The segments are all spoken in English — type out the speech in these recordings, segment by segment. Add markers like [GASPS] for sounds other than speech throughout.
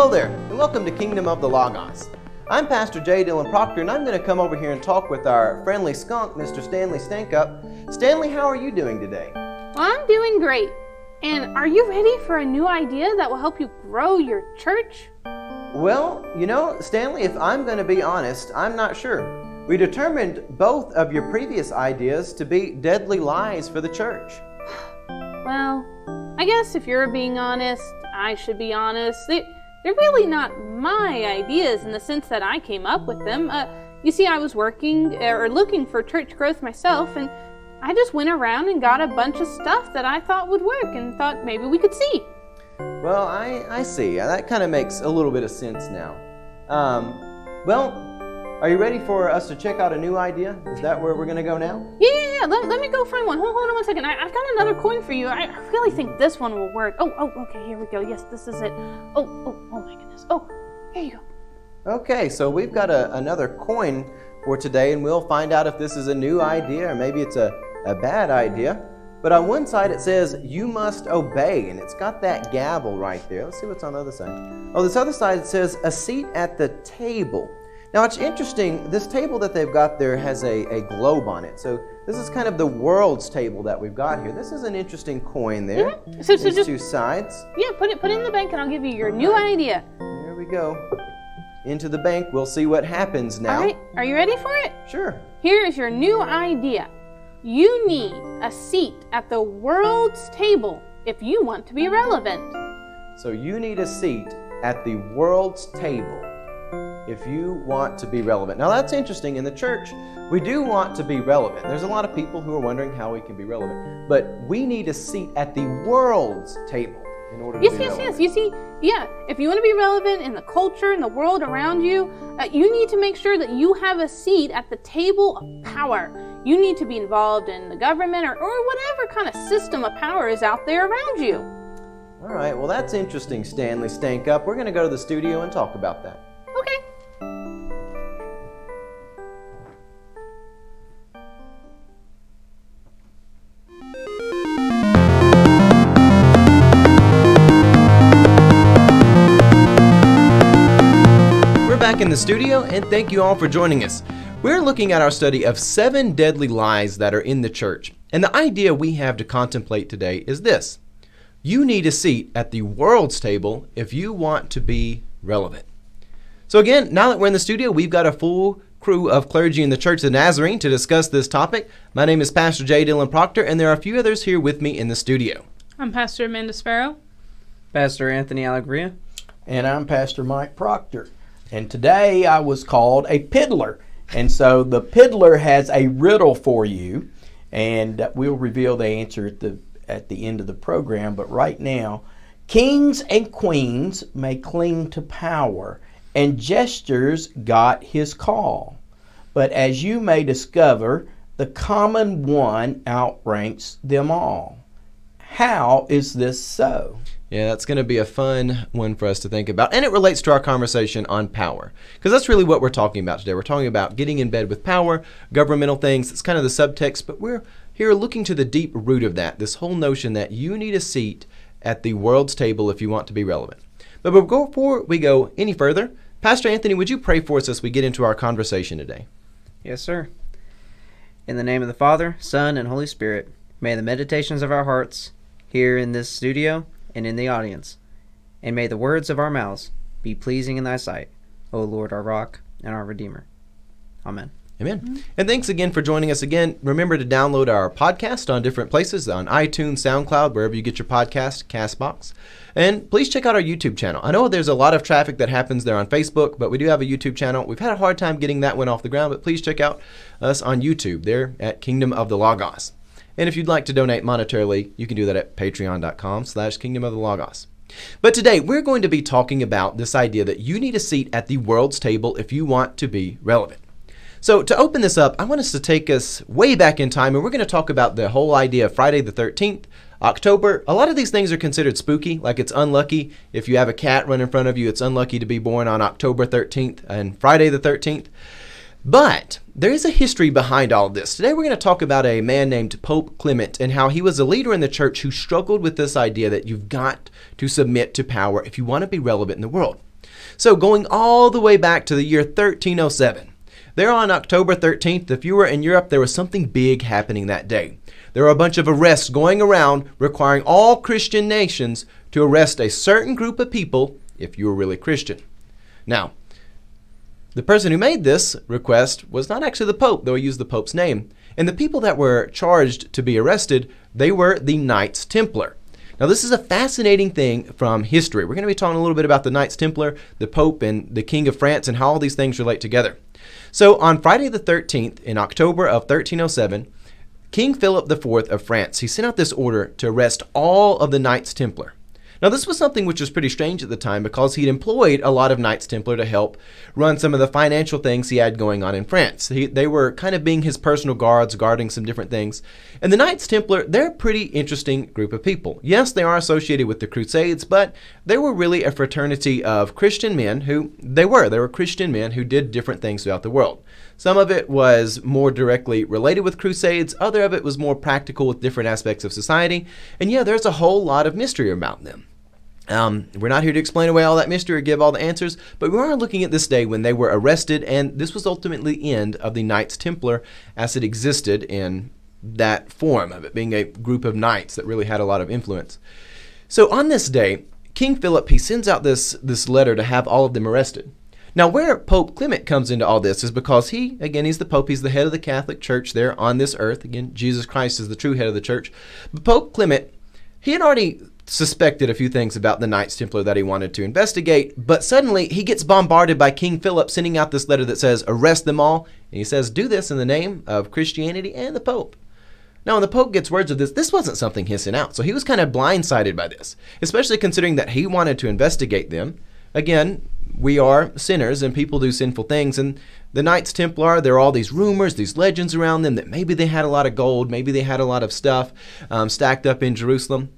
Hello there, and welcome to Kingdom of the Logos. I'm Pastor J. Dylan Proctor, and I'm going to come over here and talk with our friendly skunk, Mr. Stanley Stankup. Stanley, how are you doing today? Well, I'm doing great. And are you ready for a new idea that will help you grow your church? Well, you know, Stanley, if I'm going to be honest, I'm not sure. We determined both of your previous ideas to be deadly lies for the church. [SIGHS] Well, I guess if you're being honest, I should be honest. They, they're really not my ideas in the sense that I came up with them. Uh, you see, I was working uh, or looking for church growth myself, and I just went around and got a bunch of stuff that I thought would work and thought maybe we could see. Well, I, I see. That kind of makes a little bit of sense now. Um, well, are you ready for us to check out a new idea? Is that where we're going to go now? Yeah, yeah, yeah. Let, let me go find one. Hold, hold on one second. I, have got another coin for you. I really think this one will work. Oh, oh, okay. Here we go. Yes, this is it. Oh, oh, oh my goodness. Oh, here you go. Okay, so we've got a, another coin for today, and we'll find out if this is a new idea or maybe it's a, a bad idea. But on one side it says, You must obey, and it's got that gavel right there. Let's see what's on the other side. Oh, this other side it says, A seat at the table. Now it's interesting, this table that they've got there has a, a globe on it. So this is kind of the world's table that we've got here. This is an interesting coin there. Mm-hmm. So, so just, two sides. Yeah, put it put it in the bank and I'll give you your new right. idea. There we go. Into the bank. We'll see what happens now. All right. Are you ready for it? Sure. Here is your new idea. You need a seat at the world's table if you want to be relevant. So you need a seat at the world's table if you want to be relevant. Now, that's interesting. In the church, we do want to be relevant. There's a lot of people who are wondering how we can be relevant, but we need a seat at the world's table in order yes, to be yes, relevant. yes. You see, yeah, if you want to be relevant in the culture and the world around you, uh, you need to make sure that you have a seat at the table of power. You need to be involved in the government or, or whatever kind of system of power is out there around you. All right, well, that's interesting, Stanley Stank Up. We're going to go to the studio and talk about that. Back in the studio, and thank you all for joining us. We're looking at our study of seven deadly lies that are in the church. And the idea we have to contemplate today is this you need a seat at the world's table if you want to be relevant. So, again, now that we're in the studio, we've got a full crew of clergy in the Church of the Nazarene to discuss this topic. My name is Pastor J. Dylan Proctor, and there are a few others here with me in the studio. I'm Pastor Amanda Sparrow, Pastor Anthony Allegria, and I'm Pastor Mike Proctor. And today I was called a piddler. And so the piddler has a riddle for you, and we'll reveal the answer at the at the end of the program. But right now, kings and queens may cling to power, and gestures got his call. But as you may discover, the common one outranks them all. How is this so? Yeah, that's going to be a fun one for us to think about. And it relates to our conversation on power. Because that's really what we're talking about today. We're talking about getting in bed with power, governmental things. It's kind of the subtext, but we're here looking to the deep root of that this whole notion that you need a seat at the world's table if you want to be relevant. But before we go any further, Pastor Anthony, would you pray for us as we get into our conversation today? Yes, sir. In the name of the Father, Son, and Holy Spirit, may the meditations of our hearts here in this studio and in the audience. And may the words of our mouths be pleasing in thy sight, O Lord, our rock and our Redeemer. Amen. Amen. And thanks again for joining us again. Remember to download our podcast on different places on iTunes, SoundCloud, wherever you get your podcast, Castbox. And please check out our YouTube channel. I know there's a lot of traffic that happens there on Facebook, but we do have a YouTube channel. We've had a hard time getting that one off the ground, but please check out us on YouTube there at Kingdom of the Logos. And if you'd like to donate monetarily, you can do that at patreon.com slash kingdom of the logos. But today we're going to be talking about this idea that you need a seat at the world's table if you want to be relevant. So to open this up, I want us to take us way back in time and we're going to talk about the whole idea of Friday the 13th, October. A lot of these things are considered spooky, like it's unlucky if you have a cat run in front of you, it's unlucky to be born on October 13th and Friday the 13th. But there is a history behind all of this. Today we're going to talk about a man named Pope Clement and how he was a leader in the church who struggled with this idea that you've got to submit to power if you want to be relevant in the world. So, going all the way back to the year 1307, there on October 13th, if you were in Europe, there was something big happening that day. There were a bunch of arrests going around requiring all Christian nations to arrest a certain group of people if you were really Christian. Now, the person who made this request was not actually the Pope, though he used the Pope's name. And the people that were charged to be arrested, they were the Knights Templar. Now, this is a fascinating thing from history. We're going to be talking a little bit about the Knights Templar, the Pope, and the King of France, and how all these things relate together. So, on Friday the 13th, in October of 1307, King Philip IV of France, he sent out this order to arrest all of the Knights Templar. Now, this was something which was pretty strange at the time because he'd employed a lot of Knights Templar to help run some of the financial things he had going on in France. He, they were kind of being his personal guards, guarding some different things. And the Knights Templar, they're a pretty interesting group of people. Yes, they are associated with the Crusades, but they were really a fraternity of Christian men who, they were, they were Christian men who did different things throughout the world. Some of it was more directly related with Crusades, other of it was more practical with different aspects of society. And yeah, there's a whole lot of mystery about them. Um, we're not here to explain away all that mystery or give all the answers, but we are looking at this day when they were arrested, and this was ultimately the end of the Knights Templar as it existed in that form of it being a group of knights that really had a lot of influence. So on this day, King Philip he sends out this this letter to have all of them arrested. Now, where Pope Clement comes into all this is because he, again, he's the Pope, he's the head of the Catholic Church there on this earth. Again, Jesus Christ is the true head of the church. But Pope Clement, he had already suspected a few things about the Knights Templar that he wanted to investigate, but suddenly he gets bombarded by King Philip sending out this letter that says, arrest them all. And he says, do this in the name of Christianity and the Pope. Now, when the Pope gets words of this, this wasn't something sent out. So he was kind of blindsided by this, especially considering that he wanted to investigate them. Again, we are sinners and people do sinful things. And the Knights Templar, there are all these rumors, these legends around them that maybe they had a lot of gold, maybe they had a lot of stuff um, stacked up in Jerusalem.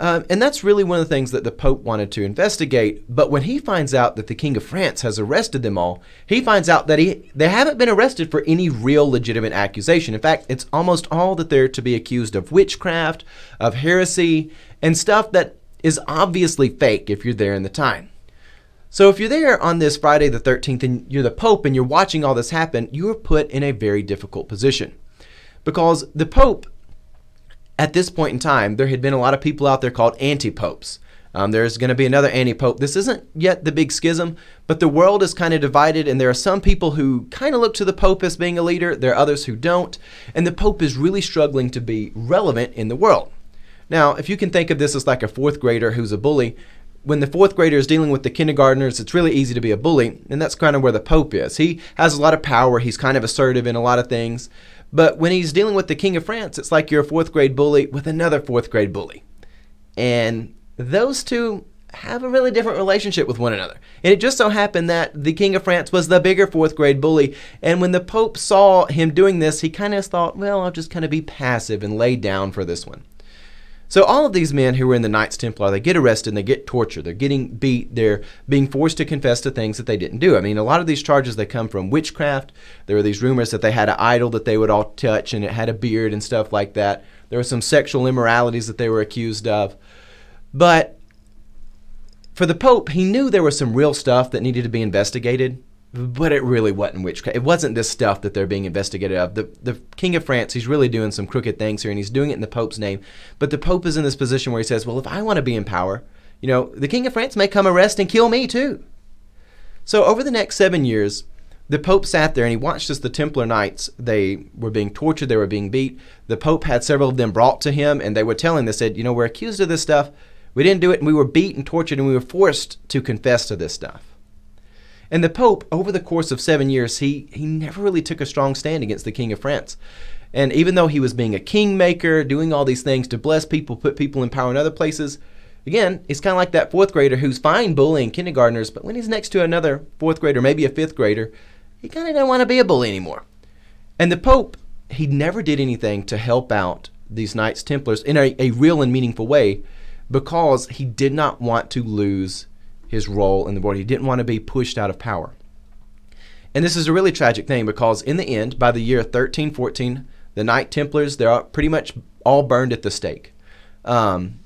Um, and that's really one of the things that the Pope wanted to investigate. But when he finds out that the King of France has arrested them all, he finds out that he, they haven't been arrested for any real legitimate accusation. In fact, it's almost all that they're to be accused of witchcraft, of heresy, and stuff that is obviously fake if you're there in the time. So if you're there on this Friday the 13th and you're the Pope and you're watching all this happen, you are put in a very difficult position. Because the Pope at this point in time, there had been a lot of people out there called anti popes. Um, there's going to be another anti pope. This isn't yet the big schism, but the world is kind of divided, and there are some people who kind of look to the pope as being a leader. There are others who don't, and the pope is really struggling to be relevant in the world. Now, if you can think of this as like a fourth grader who's a bully, when the fourth grader is dealing with the kindergartners, it's really easy to be a bully, and that's kind of where the Pope is. He has a lot of power, he's kind of assertive in a lot of things, but when he's dealing with the King of France, it's like you're a fourth grade bully with another fourth grade bully. And those two have a really different relationship with one another. And it just so happened that the King of France was the bigger fourth grade bully. And when the Pope saw him doing this, he kind of thought, well, I'll just kind of be passive and lay down for this one. So all of these men who were in the Knights Templar, they get arrested and they get tortured. They're getting beat. They're being forced to confess to things that they didn't do. I mean, a lot of these charges they come from witchcraft. There were these rumors that they had an idol that they would all touch and it had a beard and stuff like that. There were some sexual immoralities that they were accused of. But for the Pope, he knew there was some real stuff that needed to be investigated but it really wasn't witchcraft. It wasn't this stuff that they're being investigated of. The the King of France, he's really doing some crooked things here, and he's doing it in the Pope's name. But the Pope is in this position where he says, "Well, if I want to be in power, you know, the King of France may come arrest and kill me too." So over the next seven years, the Pope sat there and he watched as the Templar Knights they were being tortured, they were being beat. The Pope had several of them brought to him, and they were telling, they said, "You know, we're accused of this stuff. We didn't do it, and we were beat and tortured, and we were forced to confess to this stuff." And the Pope, over the course of seven years, he, he never really took a strong stand against the King of France. And even though he was being a kingmaker, doing all these things to bless people, put people in power in other places, again, he's kind of like that fourth grader who's fine bullying kindergartners, but when he's next to another fourth grader, maybe a fifth grader, he kind of don't want to be a bully anymore. And the Pope, he never did anything to help out these Knights Templars in a, a real and meaningful way because he did not want to lose his role in the world. He didn't want to be pushed out of power. And this is a really tragic thing because in the end, by the year 1314, the Knight Templars, they're pretty much all burned at the stake. Um,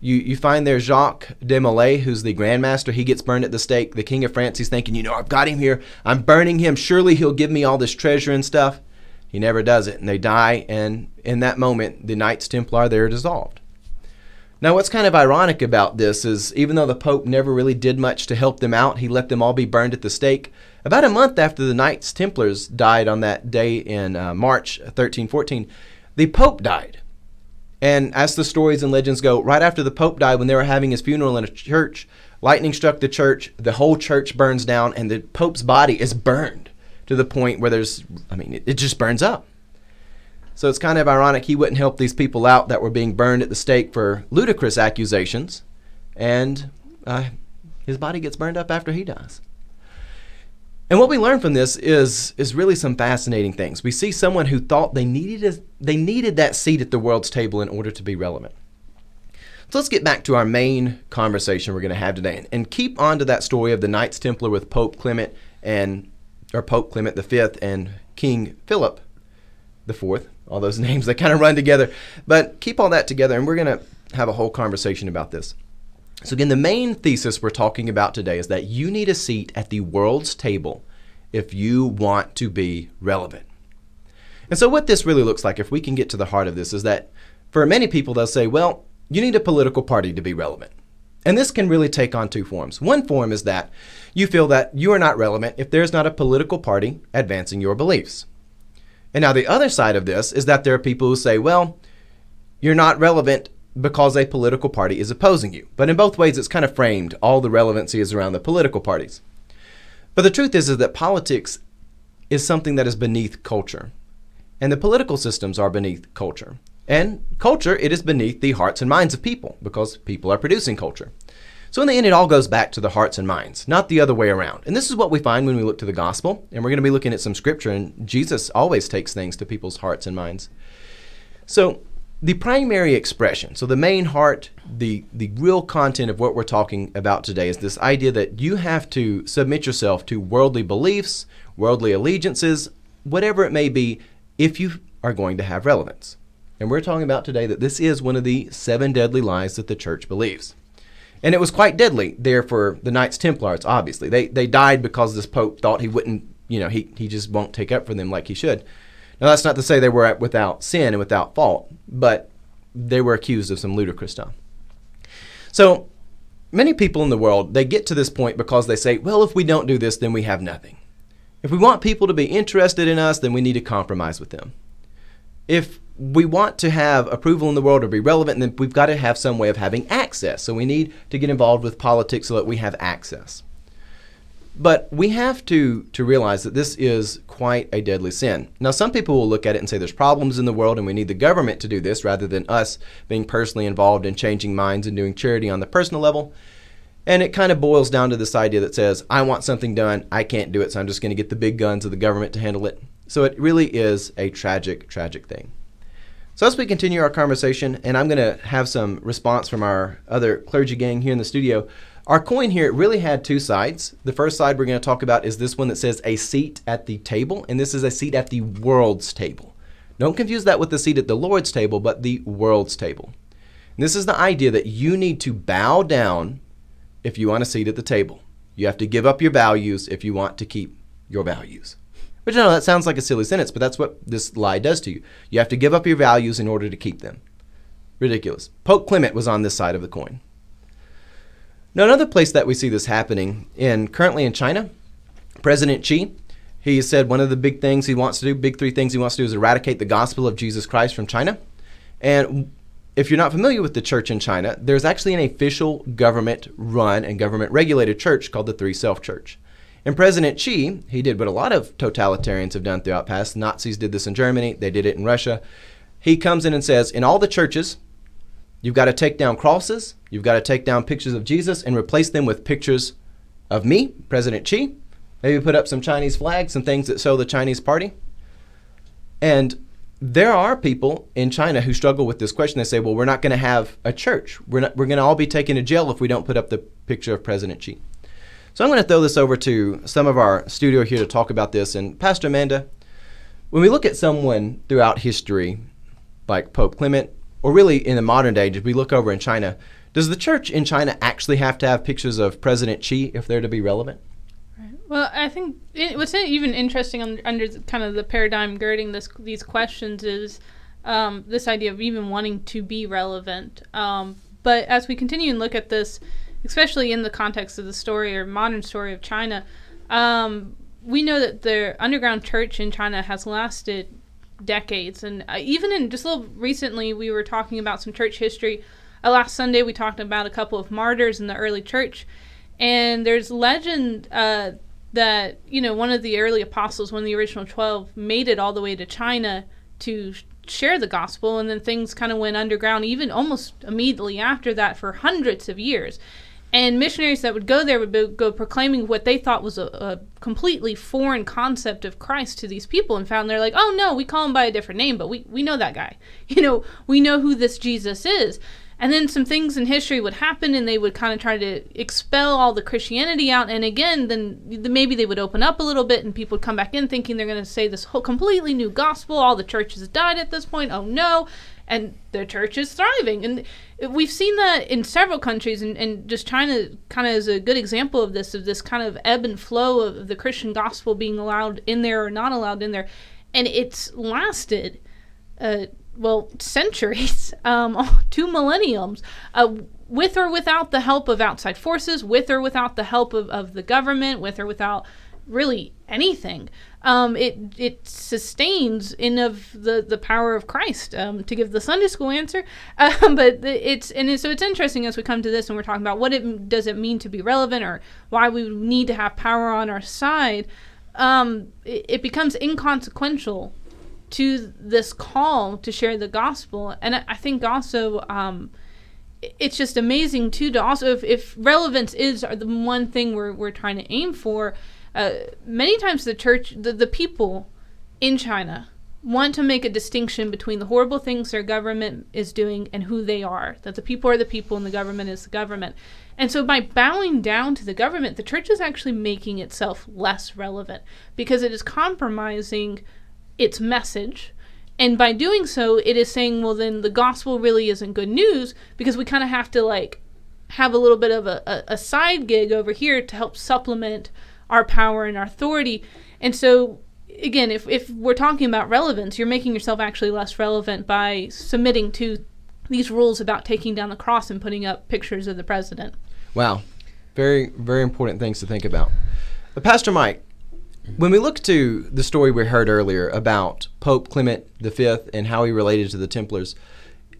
You, you find there Jacques de Molay, who's the Grand Master. He gets burned at the stake. The King of France, he's thinking, you know, I've got him here. I'm burning him. Surely he'll give me all this treasure and stuff. He never does it. And they die. And in that moment, the Knights Templar, they're dissolved. Now, what's kind of ironic about this is even though the Pope never really did much to help them out, he let them all be burned at the stake. About a month after the Knights Templars died on that day in uh, March 1314, the Pope died. And as the stories and legends go, right after the Pope died, when they were having his funeral in a church, lightning struck the church, the whole church burns down, and the Pope's body is burned to the point where there's, I mean, it, it just burns up. So it's kind of ironic he wouldn't help these people out that were being burned at the stake for ludicrous accusations, and uh, his body gets burned up after he dies. And what we learn from this is is really some fascinating things. We see someone who thought they needed a, they needed that seat at the world's table in order to be relevant. So let's get back to our main conversation we're going to have today, and, and keep on to that story of the Knights Templar with Pope Clement and or Pope Clement V and King Philip the Fourth. All those [LAUGHS] names they kind of run together, but keep all that together, and we're going to have a whole conversation about this. So, again, the main thesis we're talking about today is that you need a seat at the world's table if you want to be relevant. And so, what this really looks like, if we can get to the heart of this, is that for many people, they'll say, well, you need a political party to be relevant. And this can really take on two forms. One form is that you feel that you are not relevant if there's not a political party advancing your beliefs. And now, the other side of this is that there are people who say, well, you're not relevant because a political party is opposing you. But in both ways, it's kind of framed. All the relevancy is around the political parties. But the truth is, is that politics is something that is beneath culture. And the political systems are beneath culture. And culture, it is beneath the hearts and minds of people because people are producing culture. So in the end, it all goes back to the hearts and minds, not the other way around. And this is what we find when we look to the gospel. And we're going to be looking at some scripture, and Jesus always takes things to people's hearts and minds. So the primary expression, so the main heart, the, the real content of what we're talking about today is this idea that you have to submit yourself to worldly beliefs, worldly allegiances, whatever it may be, if you are going to have relevance. And we're talking about today that this is one of the seven deadly lies that the church believes. And it was quite deadly there for the Knights Templars, obviously. They, they died because this Pope thought he wouldn't, you know, he, he just won't take up for them like he should. Now, that's not to say they were without sin and without fault, but they were accused of some ludicrous stuff. So, many people in the world, they get to this point because they say, well, if we don't do this, then we have nothing. If we want people to be interested in us, then we need to compromise with them. If we want to have approval in the world or be relevant, and then we've got to have some way of having access. So we need to get involved with politics so that we have access. But we have to, to realize that this is quite a deadly sin. Now, some people will look at it and say there's problems in the world and we need the government to do this rather than us being personally involved in changing minds and doing charity on the personal level. And it kind of boils down to this idea that says, I want something done, I can't do it, so I'm just going to get the big guns of the government to handle it. So it really is a tragic, tragic thing. So as we continue our conversation, and I'm going to have some response from our other clergy gang here in the studio, our coin here really had two sides. The first side we're going to talk about is this one that says a seat at the table, and this is a seat at the world's table. Don't confuse that with the seat at the Lord's table, but the world's table. And this is the idea that you need to bow down if you want a seat at the table. You have to give up your values if you want to keep your values. Which I know that sounds like a silly sentence, but that's what this lie does to you. You have to give up your values in order to keep them. Ridiculous. Pope Clement was on this side of the coin. Now, another place that we see this happening in currently in China, President Xi, he said one of the big things he wants to do, big three things he wants to do, is eradicate the gospel of Jesus Christ from China. And if you're not familiar with the church in China, there's actually an official government run and government regulated church called the Three Self Church. And President Xi, he did what a lot of totalitarians have done throughout past. Nazis did this in Germany, they did it in Russia. He comes in and says, in all the churches, You've got to take down crosses. You've got to take down pictures of Jesus and replace them with pictures of me, President Xi. Maybe put up some Chinese flags, some things that show the Chinese party. And there are people in China who struggle with this question. They say, well, we're not going to have a church. We're, we're going to all be taken to jail if we don't put up the picture of President Xi. So I'm going to throw this over to some of our studio here to talk about this. And Pastor Amanda, when we look at someone throughout history, like Pope Clement, or really in the modern day, as we look over in China, does the church in China actually have to have pictures of President Xi if they're to be relevant? Right. Well, I think it, what's even interesting under, under kind of the paradigm girding this these questions is um, this idea of even wanting to be relevant. Um, but as we continue and look at this, especially in the context of the story or modern story of China, um, we know that the underground church in China has lasted decades, and uh, even in just a little recently, we were talking about some church history. Uh, last Sunday, we talked about a couple of martyrs in the early church, and there's legend uh, that you know one of the early apostles, one of the original twelve, made it all the way to China to share the gospel, and then things kind of went underground, even almost immediately after that, for hundreds of years. And missionaries that would go there would be, go proclaiming what they thought was a, a, completely foreign concept of Christ to these people, and found they're like, oh no, we call him by a different name, but we, we know that guy. [LAUGHS] You know, we know who this Jesus is. And then some things in history would happen, and they would kind of try to expel all the Christianity out. And again, then maybe they would open up a little bit, and people would come back in thinking they're going to say this whole completely new gospel. All the churches died at this point. Oh no! And the church is thriving, and we've seen that in several countries, and, and just China kind of is a good example of this, of this kind of ebb and flow of the Christian gospel being allowed in there or not allowed in there, and it's lasted. Uh, well, centuries, [LAUGHS] um, [LAUGHS] two millenniums, uh, with or without the help of outside forces, with or without the help of, of the government, with or without really anything. Um, it it sustains in of the, the power of Christ. Um, to give the Sunday school answer, [LAUGHS] um, but it's and so it's interesting as we come to this and we're talking about what it does it mean to be relevant or why we need to have power on our side. Um, it, it becomes inconsequential to this call to share the gospel. And I, I think also um, it's just amazing too to also if, if relevance is the one thing we're, we're trying to aim for, uh, many times the church, the, the people in China want to make a distinction between the horrible things their government is doing and who they are. That the people are the people and the government is the government. And so by bowing down to the government, the church is actually making itself less relevant because it is compromising its message. And by doing so, it is saying, well, then the gospel really isn't good news because we kind of have to like have a little bit of a, a, a side gig over here to help supplement our power and our authority. And so, again, if, if we're talking about relevance, you're making yourself actually less relevant by submitting to these rules about taking down the cross and putting up pictures of the president. Wow. Very, very important things to think about. But Pastor Mike, when we look to the story we heard earlier about Pope Clement V and how he related to the Templars,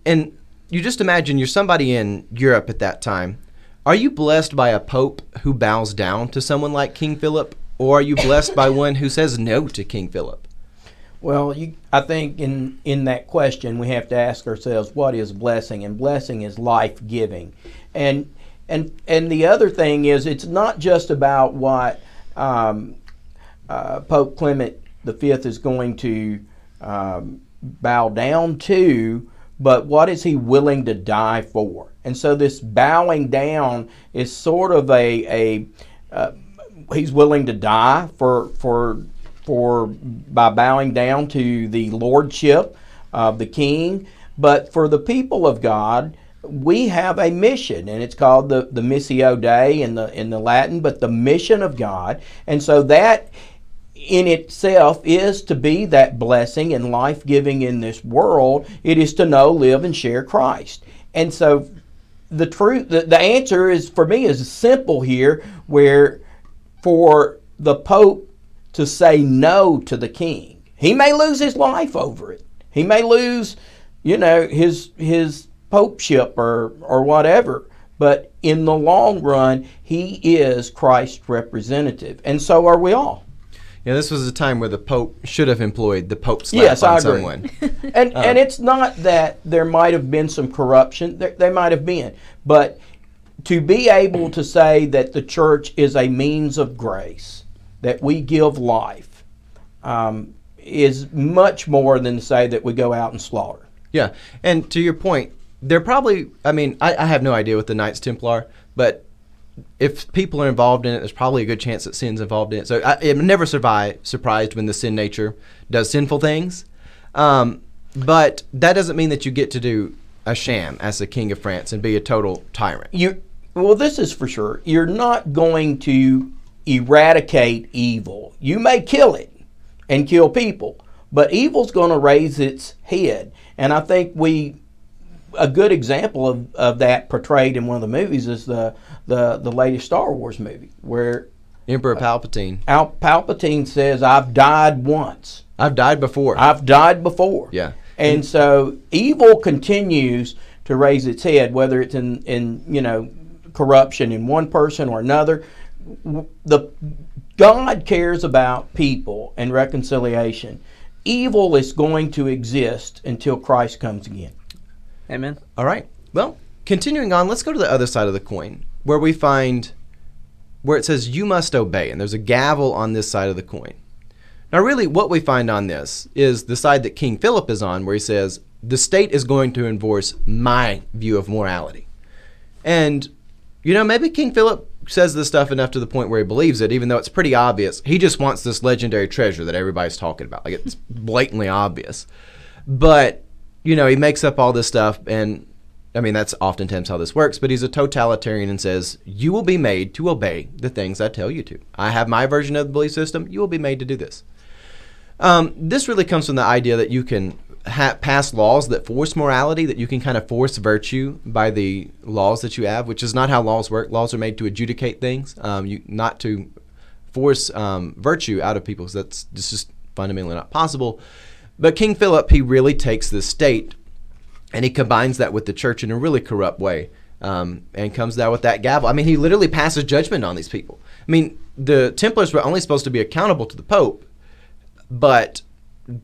and you just imagine you're somebody in Europe at that time. Are you blessed by a pope who bows down to someone like King Philip, or are you blessed by one who says no to King Philip? Well, you, I think in in that question we have to ask ourselves what is blessing, and blessing is life giving, and and and the other thing is it's not just about what um, uh, Pope Clement V is going to um, bow down to, but what is he willing to die for? And so this bowing down is sort of a, a uh, he's willing to die for for for by bowing down to the lordship of the king. But for the people of God, we have a mission, and it's called the the missio Dei in the in the Latin, but the mission of God. And so that in itself is to be that blessing and life giving in this world. It is to know, live, and share Christ. And so the truth, the, the answer is for me is simple here, where for the Pope to say no to the King, he may lose his life over it. He may lose, you know, his his popeship or or whatever. But in the long run, he is Christ's representative, and so are we all. Yeah, this was a time where the Pope should have employed the Pope slap yes, on someone. [LAUGHS] and um, and it's not that there might have been some corruption. There, there might have been, but to be able to say that the church is a means of grace, that we give life, um, is much more than to say that we go out and slaughter. Yeah, and to your point, they're probably. I mean, I, I have no idea what the Knights Templar, but if people are involved in it, there's probably a good chance that sin's involved in it. So I, am never survive, surprised when the sin nature does sinful things. Um, but that doesn't mean that you get to do a sham as the king of France and be a total tyrant. You well, this is for sure. You're not going to eradicate evil. You may kill it and kill people, but evil's going to raise its head. And I think we a good example of, of that portrayed in one of the movies is the the the latest Star Wars movie where Emperor Palpatine. Al Palpatine says, "I've died once. I've died before. I've died before." yeah. And so evil continues to raise its head, whether it's in, in you know corruption in one person or another. The God cares about people and reconciliation. Evil is going to exist until Christ comes again. Amen. All right. Well, continuing on, let's go to the other side of the coin where we find where it says you must obey, and there's a gavel on this side of the coin. Now, really, what we find on this is the side that King Philip is on, where he says the state is going to enforce my view of morality. And, you know, maybe King Philip says this stuff enough to the point where he believes it, even though it's pretty obvious. He just wants this legendary treasure that everybody's talking about. Like, it's [LAUGHS] blatantly obvious. But, you know, he makes up all this stuff, and I mean, that's oftentimes how this works, but he's a totalitarian and says, You will be made to obey the things I tell you to. I have my version of the belief system. You will be made to do this. Um, this really comes from the idea that you can ha- pass laws that force morality, that you can kind of force virtue by the laws that you have, which is not how laws work. Laws are made to adjudicate things, um, you, not to force um, virtue out of people, that's that's just fundamentally not possible. But King Philip, he really takes the state and he combines that with the church in a really corrupt way um, and comes down with that gavel. I mean, he literally passes judgment on these people. I mean, the Templars were only supposed to be accountable to the Pope, but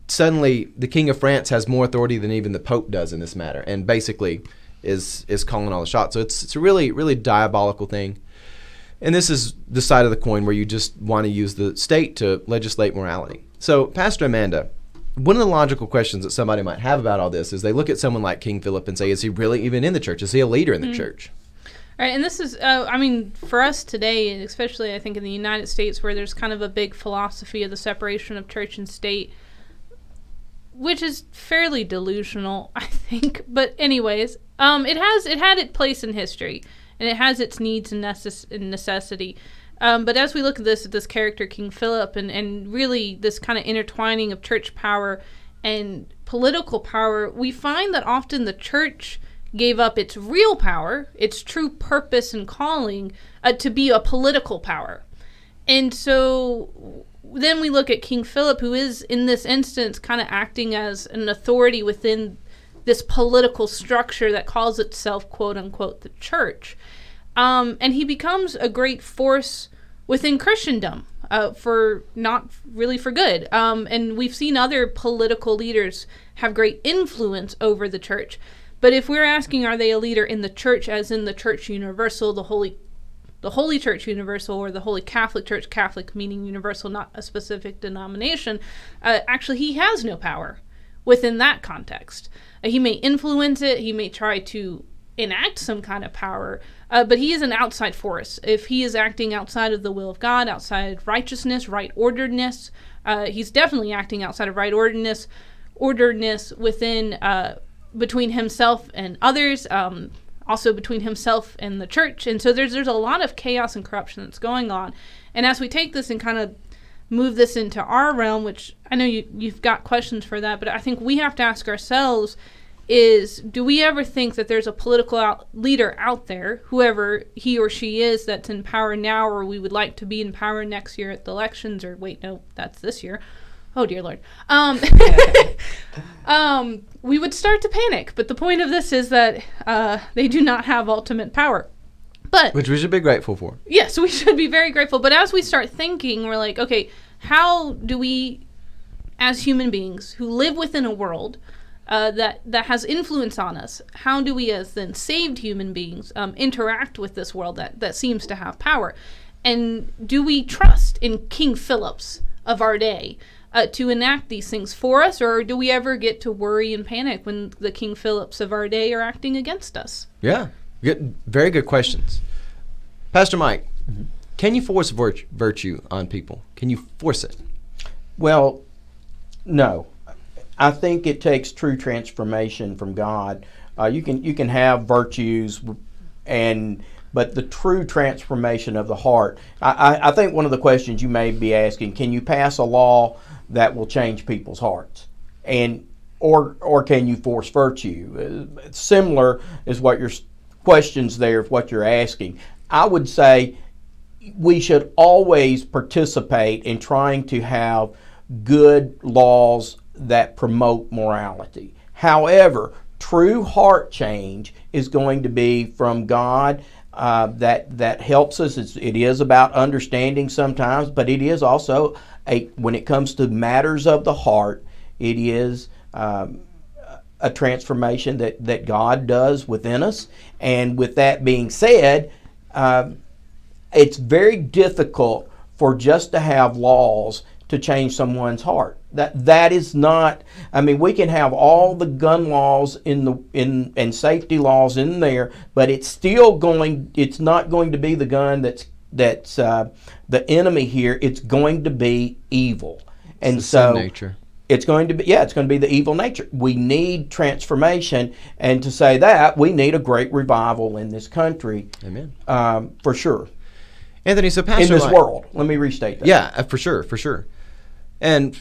suddenly the King of France has more authority than even the Pope does in this matter, and basically is is calling all the shots. So it's it's a really really diabolical thing. And this is the side of the coin where you just want to use the state to legislate morality. So, Pastor Amanda, one of the logical questions that somebody might have about all this is they look at someone like King Philip and say, is he really even in the church? Is he a leader in the church? All right, and this is, uh, I mean, for us today, and especially I think in the United States, where there's kind of a big philosophy of the separation of church and state, which is fairly delusional, [LAUGHS] I think. But anyways, um, it has it had its place in history, and it has its needs and, necess- and necessity. Um, but as we look at this, at this character King Philip, and and really this kind of intertwining of church power and political power, we find that often the church gave up its real power, its true purpose and calling, uh, to be a political power. And so then we look at King Philip, who is in this instance kind of acting as an authority within this political structure that calls itself, quote unquote, the church. Um, and he becomes a great force within Christendom. Uh, for not really for good. Um, and we've seen other political leaders have great influence over the church. But if we're asking, are they a leader in the church, as in the church universal, the holy, the Holy Church universal, or the Holy Catholic Church, Catholic meaning universal, not a specific denomination, uh, actually he has no power within that context. Uh, he may influence it. He may try to enact some kind of power, uh, but he is an outside force. If he is acting outside of the will of God, outside righteousness, right orderedness, uh, he's definitely acting outside of right orderedness, orderedness within uh, between himself and others, um, also between himself and the church. And so there's there's a lot of chaos and corruption that's going on. And as we take this and kind of move this into our realm, which I know you you've got questions for that, but I think we have to ask ourselves is do we ever think that there's a political out leader out there, whoever he or she is, that's in power now, or we would like to be in power next year at the elections, or wait, no, that's this year. Oh dear lord. Um, [LAUGHS] um, we would start to panic, but the point of this is that uh, they do not have ultimate power. But Which we should be grateful for. yes, we should be very grateful. But as we start thinking, we're like, okay, how do we, as human beings who live within a world uh, that that has influence on us, how do we, as then saved human beings, um, interact with this world that that seems to have power? And do we trust in King Philip's of our day? Uh, to enact these things for us, or do we ever get to worry and panic when the King Philips of our day are acting against us? Yeah. Good, very good questions. Pastor Mike, can you force virt- virtue on people? Can you force it? Well, no. I think it takes true transformation from God. Uh, you can you can have virtues, and but the true transformation of the heart. I, I, I think one of the questions you may be asking: Can you pass a law that will change people's hearts? And or or can you force virtue? Uh, similar is what your questions there, what you're asking. I would say we should always participate in trying to have good laws that promote morality. However, true heart change is going to be from God. Uh, that that helps us. It's, it is about understanding sometimes, but it is also a when it comes to matters of the heart, it is um, a transformation that that God does within us. And with that being said, uh, it's very difficult for just to have laws to change someone's heart. That that is not. I mean, we can have all the gun laws in the in and safety laws in there, but it's still going. It's not going to be the gun that's that's uh, the enemy here. It's going to be evil, and so nature. It's going to be yeah, it's going to be the evil nature. We need transformation, and to say that we need a great revival in this country. Amen. Um, for sure. Anthony, so Pastor in this world. Let me restate that. Yeah, uh, for sure, for sure. And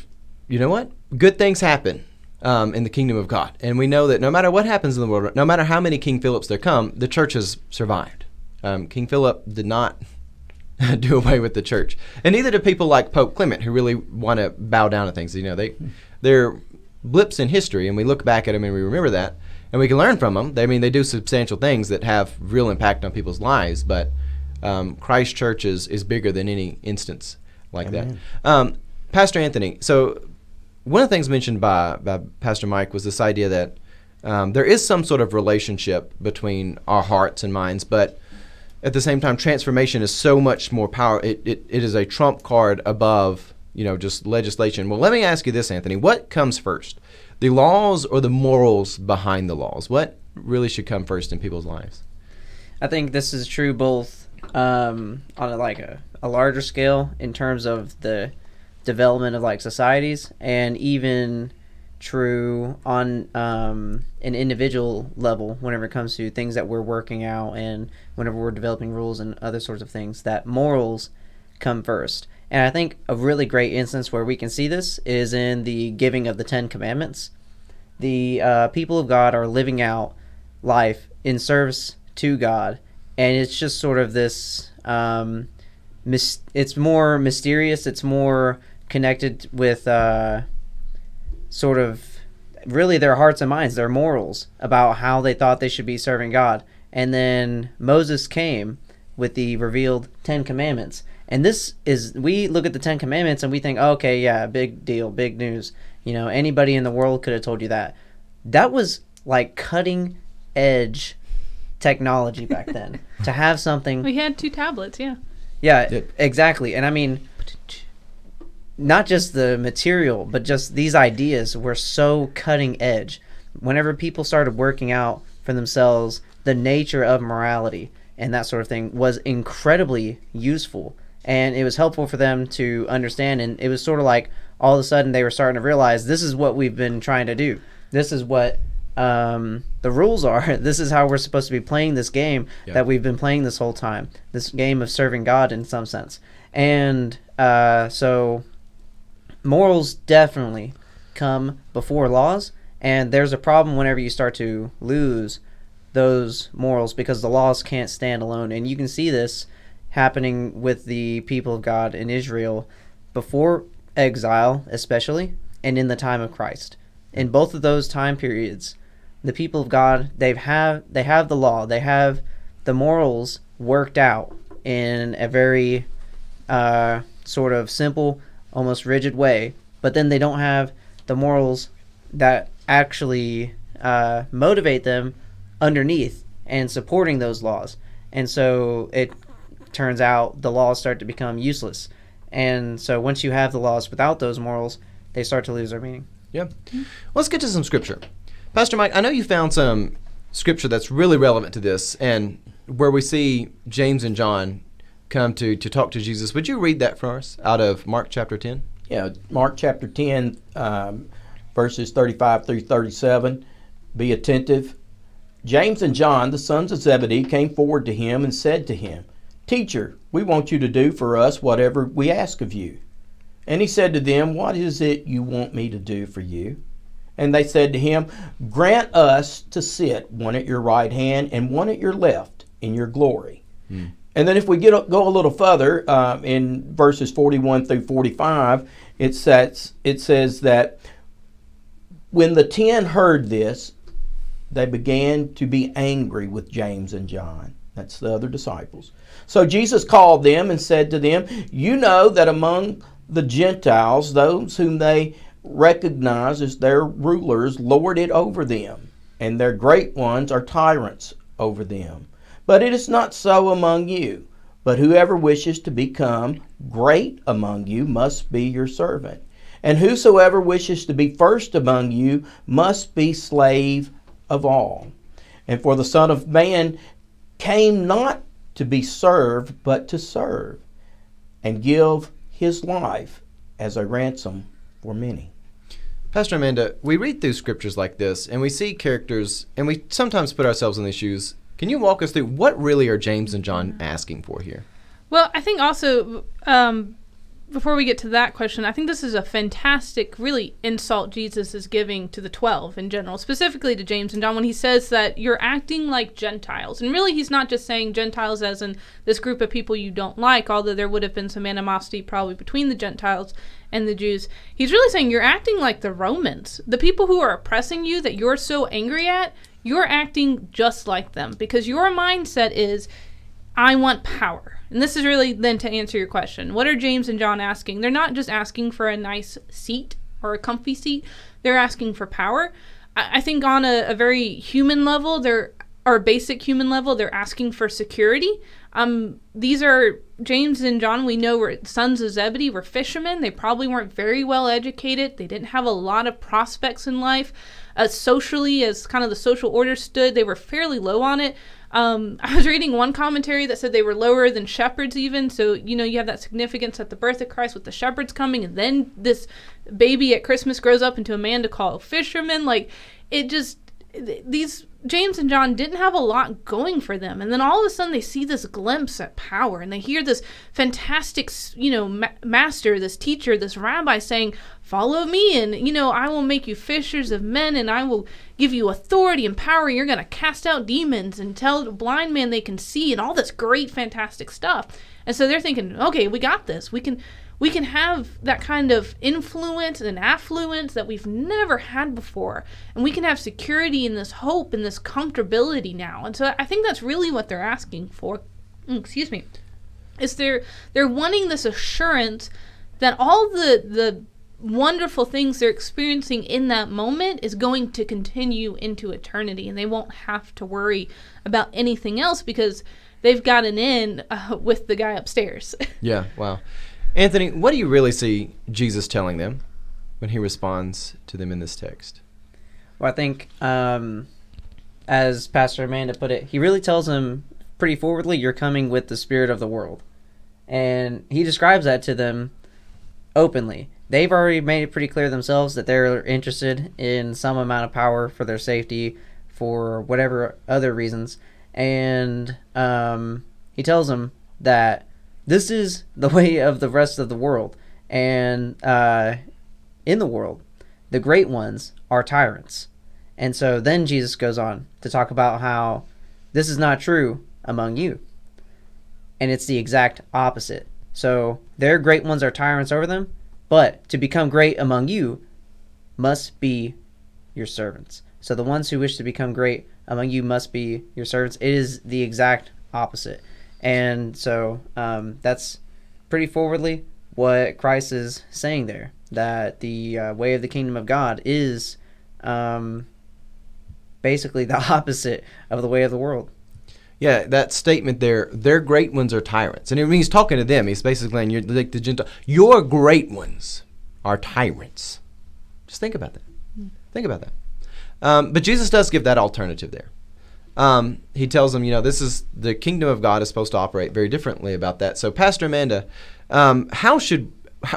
you know what? Good things happen um, in the kingdom of God, and we know that no matter what happens in the world, no matter how many King Philips there come, the church has survived. Um, King Philip did not [LAUGHS] do away with the church, and neither do people like Pope Clement, who really want to bow down to things. You know, they they're blips in history, and we look back at them and we remember that, and we can learn from them. They, I mean, they do substantial things that have real impact on people's lives, but um, Christ Church is, is bigger than any instance like that. Um, Pastor Anthony, so one of the things mentioned by, by Pastor Mike was this idea that um, there is some sort of relationship between our hearts and minds, but at the same time, transformation is so much more power. It, it, it is a trump card above, you know, just legislation. Well, let me ask you this, Anthony. What comes first, the laws or the morals behind the laws? What really should come first in people's lives? I think this is true both um, on a, like a, a larger scale in terms of the development of like societies, and even true on um, an individual level whenever it comes to things that we're working out and whenever we're developing rules and other sorts of things. That morals come first. And I think a really great instance where we can see this is in the giving of the Ten Commandments. The uh, people of God are living out life in service to God, and it's just sort of this. Um, mis- it's more mysterious. It's more connected with uh, sort of really their hearts and minds, their morals about how they thought they should be serving God. And then Moses came with the revealed Ten Commandments. And this is, we look at the Ten Commandments and we think, okay, yeah, big deal, big news. You know, anybody in the world could have told you that. That was like cutting edge technology back then. [LAUGHS] to have something We had two tablets, yeah. yeah, exactly. And I mean, not just the material, but just these ideas were so cutting edge. Whenever people started working out for themselves the nature of morality and that sort of thing was incredibly useful. And it was helpful for them to understand. And it was sort of like all of a sudden they were starting to realize this is what we've been trying to do. This is what um, the rules are. [LAUGHS] This is how we're supposed to be playing this game Yeah. that we've been playing this whole time. This game of serving God in some sense. And uh, so morals definitely come before laws. And there's a problem whenever you start to lose those morals because the laws can't stand alone. And you can see this happening with the people of God in Israel before exile, especially, and in the time of Christ. In both of those time periods, the people of God they've have they have the law, they have the morals worked out in a very uh, sort of simple, almost rigid way, but then they don't have the morals that actually uh, motivate them underneath and supporting those laws. And so it turns out the laws start to become useless. And so once you have the laws without those morals, they start to lose their meaning. Yeah. Let's get to some scripture. Pastor Mike, I know you found some scripture that's really relevant to this and where we see James and John come to, to talk to Jesus. Would you read that for us out of Mark chapter 10? Yeah, Mark chapter 10, um, verses 35 through 37. Be attentive. James and John, the sons of Zebedee, came forward to him and said to him, Teacher, we want you to do for us whatever we ask of you. And he said to them, What is it you want me to do for you? And they said to him, Grant us to sit one at your right hand and one at your left in your glory. And then if we get go a little further uh, in verses 41 through 45, it says it says that when the ten heard this, they began to be angry with James and John. That's the other disciples. So Jesus called them and said to them, You know that among the Gentiles, those whom they recognize as their rulers lord it over them, and their great ones are tyrants over them. But it is not so among you. But whoever wishes to become great among you must be your servant. And whosoever wishes to be first among you must be slave of all. And for the Son of Man came not to be served, but to serve, and give his life as a ransom for many. Pastor Amanda, we read through scriptures like this and we see characters and we sometimes put ourselves in these shoes. Can you walk us through what really are James and John asking for here? Well, I think also um, before we get to that question, I think this is a fantastic, really insult Jesus is giving to the 12 in general, specifically to James and John, when he says that you're acting like Gentiles. And really, he's not just saying Gentiles as in this group of people you don't like, although there would have been some animosity probably between the Gentiles and the Jews. He's really saying you're acting like the Romans. The people who are oppressing you that you're so angry at, you're acting just like them because your mindset is, I want power. And this is really then to answer your question. What are James and John asking? They're not just asking for a nice seat or a comfy seat, they're asking for power. I, I think on a, a, very human level, they're or basic human level, they're asking for security. Um, these are James and John. We know were sons of Zebedee. Were fishermen. They probably weren't very well educated. They didn't have a lot of prospects in life. Uh, socially, as kind of the social order stood, they were fairly low on it. Um, I was reading one commentary that said they were lower than shepherds, even. So, you know, you have that significance at the birth of Christ with the shepherds coming, and then this baby at Christmas grows up into a man to call fisherman. Like, it just, these James and John didn't have a lot going for them. And then all of a sudden they see this glimpse at power and they hear this fantastic, you know, ma- master, this teacher, this rabbi saying, Follow me, and, you know, I will make you fishers of men, and I will give you authority and power. You're going to cast out demons and tell blind man they can see, and all this great, fantastic stuff. And so they're thinking, okay, we got this. We can we can have that kind of influence and affluence that we've never had before. And we can have security and this hope and this comfortability now. And so i think that's really what they're asking for. Mm, excuse me. Is they're they're wanting this assurance that all the the wonderful things they're experiencing in that moment is going to continue into eternity. And they won't have to worry about anything else because they've gotten in uh, with the guy upstairs. [LAUGHS] Yeah wow Anthony, what do you really see Jesus telling them when he responds to them in this text? Well, I think, um, as Pastor Amanda put it, he really tells them pretty forwardly, you're coming with the spirit of the world. And he describes that to them openly. They've already made it pretty clear themselves that they're interested in some amount of power for their safety, for whatever other reasons. And um, he tells them that this is the way of the rest of the world. And uh, in the world, the great ones are tyrants. And so then Jesus goes on to talk about how this is not true among you. And it's the exact opposite. So their great ones are tyrants over them, but to become great among you must be your servants. So the ones who wish to become great among you must be your servants. It is the exact opposite. And so um, that's pretty forwardly what Christ is saying there that the uh, way of the kingdom of God is um, basically the [LAUGHS] opposite of the way of the world. Yeah, that statement there, their great ones are tyrants. And he's talking to them. He's basically saying, you're like the Gentile, your great ones are tyrants. Just think about that. Mm. Think about that. Um, but Jesus does give that alternative there um, he tells them, you know, this is the kingdom of God is supposed to operate very differently about that. So, Pastor Amanda, um, how should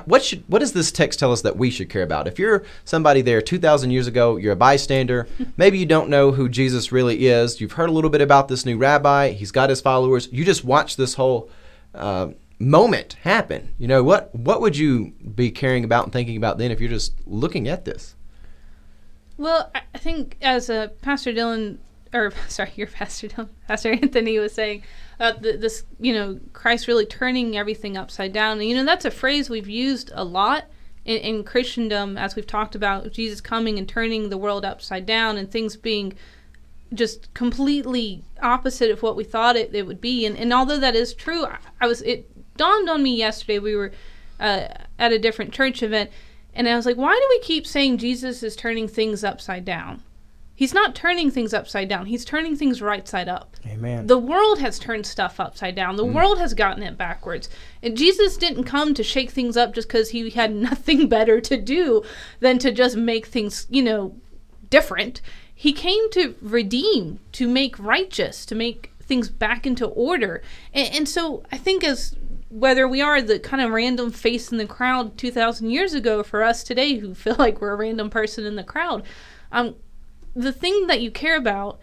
what should what does this text tell us that we should care about? If you're somebody there 2,000 years ago, you're a bystander. [LAUGHS] maybe you don't know who Jesus really is. You've heard a little bit about this new rabbi. He's got his followers. You just watch this whole uh, moment happen. You know what? What would you be caring about and thinking about then if you're just looking at this? Well, I think as uh, Pastor Dylan, or [LAUGHS] sorry, your Pastor [LAUGHS] Pastor Anthony was saying, th- this, you know, Christ really turning everything upside down. And, you know, that's a phrase we've used a lot in, in Christendom as we've talked about Jesus coming and turning the world upside down and things being just completely opposite of what we thought it, it would be. And, and although that is true, I, I was it dawned on me yesterday. We were uh, at a different church event, and I was like, why do we keep saying Jesus is turning things upside down? He's not turning things upside down. He's turning things right side up. Amen. The world has turned stuff upside down. The world has gotten it backwards. And Jesus didn't come to shake things up just because he had [LAUGHS] nothing better to do than to just make things, you know, different. He came to redeem, to make righteous, to make things back into order. And, and so I think as whether we are the kind of random face in the crowd 2,000 years ago for us today who feel [LAUGHS] like we're a random person in the crowd, um, the thing that you care about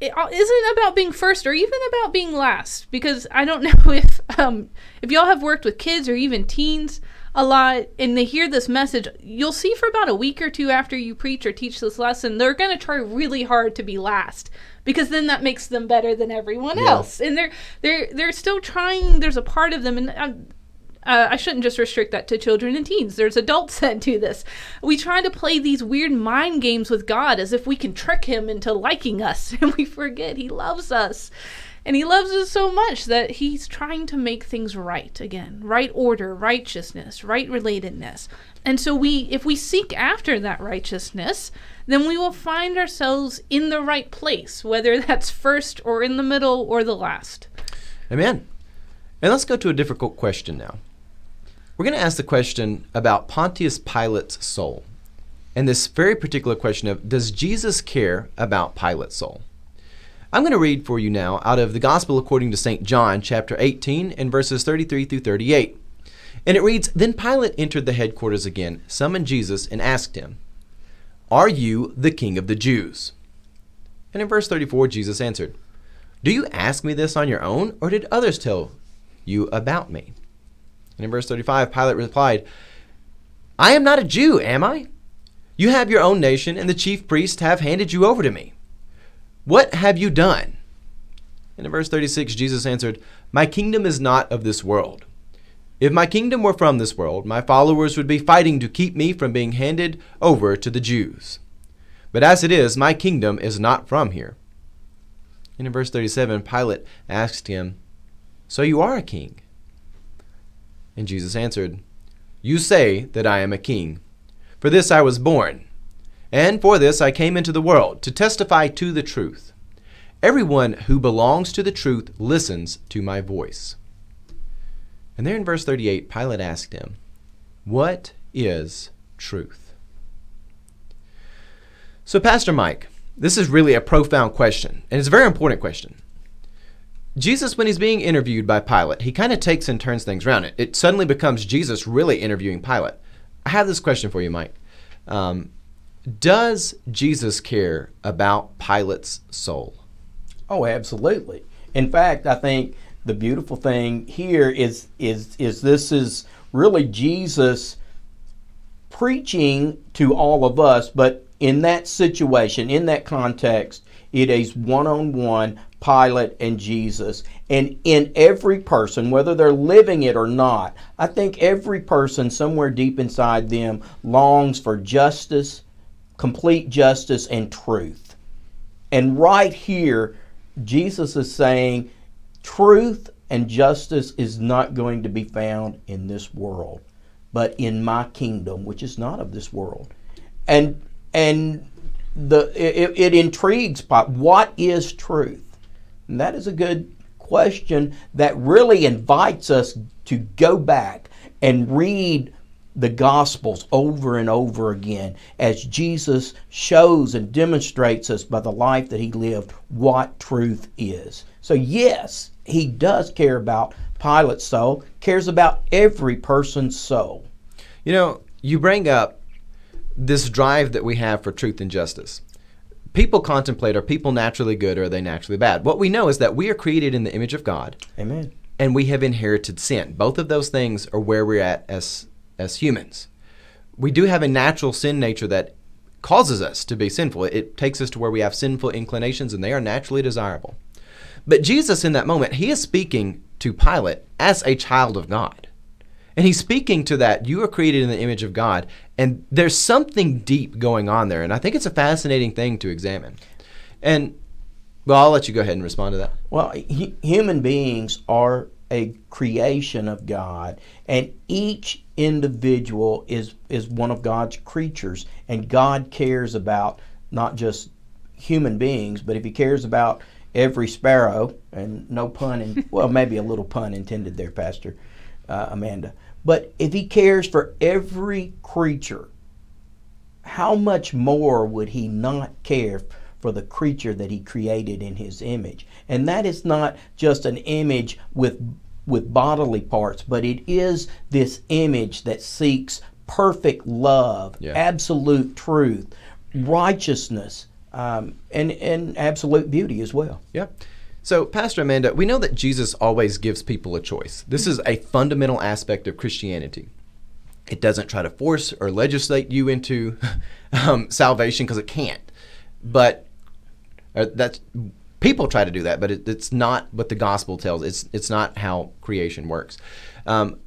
it isn't about being first or even about being last because I don't [LAUGHS] know if um, if y'all have worked with kids or even teens a lot and they hear this message you'll see for about a week or two after you preach or teach this lesson they're going to try really hard to be last because then that makes them better than everyone Yeah. else and they're they're they're still trying there's a part of them and I'm, uh, I shouldn't just restrict that to children and teens. There's adults [LAUGHS] that do this. We try to play these weird mind games with God as if we can trick him into liking us, [LAUGHS] and we forget he loves us. And he loves us so much that he's trying to make things right again right order, righteousness, right relatedness. And so, we, if we seek after that righteousness, then we will find ourselves in the right place, whether [LAUGHS] that's first or in the middle or the last. Amen. And let's go to a difficult question now. We're going to ask the question about Pontius Pilate's soul. And this very particular question of Does Jesus care about Pilate's soul? I'm going to read for you now out of the Gospel according to St. John, chapter 18, and verses 33 through 38. And it reads Then Pilate entered the headquarters again, summoned Jesus, and asked him, Are you the king of the Jews? And in verse 34, Jesus answered, Do you ask me this on your own, or did others tell you about me? And in verse 35, Pilate replied, I am not a Jew, am I? You have your own nation, and the chief priests have handed you over to me. What have you done? And in verse 36, Jesus answered, My kingdom is not of this world. If my kingdom were from this world, my followers would be fighting to keep me from being handed over to the Jews. But as it is, my kingdom is not from here. And in verse 37, Pilate asked him, So you are a king? And Jesus answered, You say that I am a king. For this I was born, and for this I came into the world, to testify to the truth. Everyone who belongs to the truth listens to my voice. And there in verse 38, Pilate asked him, What is truth? So, Pastor Mike, this is really a profound question, and it's a very important question. Jesus, when he's being interviewed by Pilate, he kind of takes and turns things around. It, it suddenly becomes Jesus really interviewing Pilate. I have this question for you, Mike. Um, does Jesus care about Pilate's soul? Oh, absolutely. In fact, I think the beautiful thing here is is is this is really Jesus preaching to all of us, but in that situation, in that context, it is one on one Pilate and Jesus. And in every person, whether they're living it or not, I think every person somewhere deep inside them longs for justice, complete justice, and truth. And right here, Jesus is saying truth and justice is not going to be found in this world, but in my kingdom, which is not of this world. And and the it, it intrigues. What is truth? And that is a good question that really invites us to go back and read the Gospels over and over again as Jesus shows and demonstrates us by the life that he lived what truth is. So, yes, he does care about Pilate's soul, cares about every person's soul. You know, you bring up this drive that we have for truth and justice. People contemplate are people naturally good or are they naturally bad? What we know is that we are created in the image of God Amen. and we have inherited sin. Both of those things are where we're at as as humans. We do have a natural sin nature that causes us to be sinful. It takes us to where we have sinful inclinations and they are naturally desirable. But Jesus in that moment, he is speaking to Pilate as a child of God. And he's speaking to that you are created in the image of God and there's something deep going on there and I think it's a fascinating thing to examine. And well, I'll let you go ahead and respond to that. Well, hu- human beings are a creation of God, and each individual is is one of God's creatures, and God cares about not just human beings, but if He cares about every sparrow, and no pun, in, well, maybe a little pun intended there, Pastor uh, Amanda, but if He cares for every creature, how much more would he not care for the creature that he created in his image and that is not just an image with with bodily parts but it is this image that seeks perfect love Yeah. absolute truth righteousness um, and and absolute beauty as well Yeah. So, Pastor Amanda, we know that Jesus always gives people a choice. This is a fundamental aspect of Christianity. It doesn't try to force or legislate you into [LAUGHS] um, salvation because it can't. But uh, that's people try to do that, but it, it's not what the gospel tells. It's it's not how creation works. Um,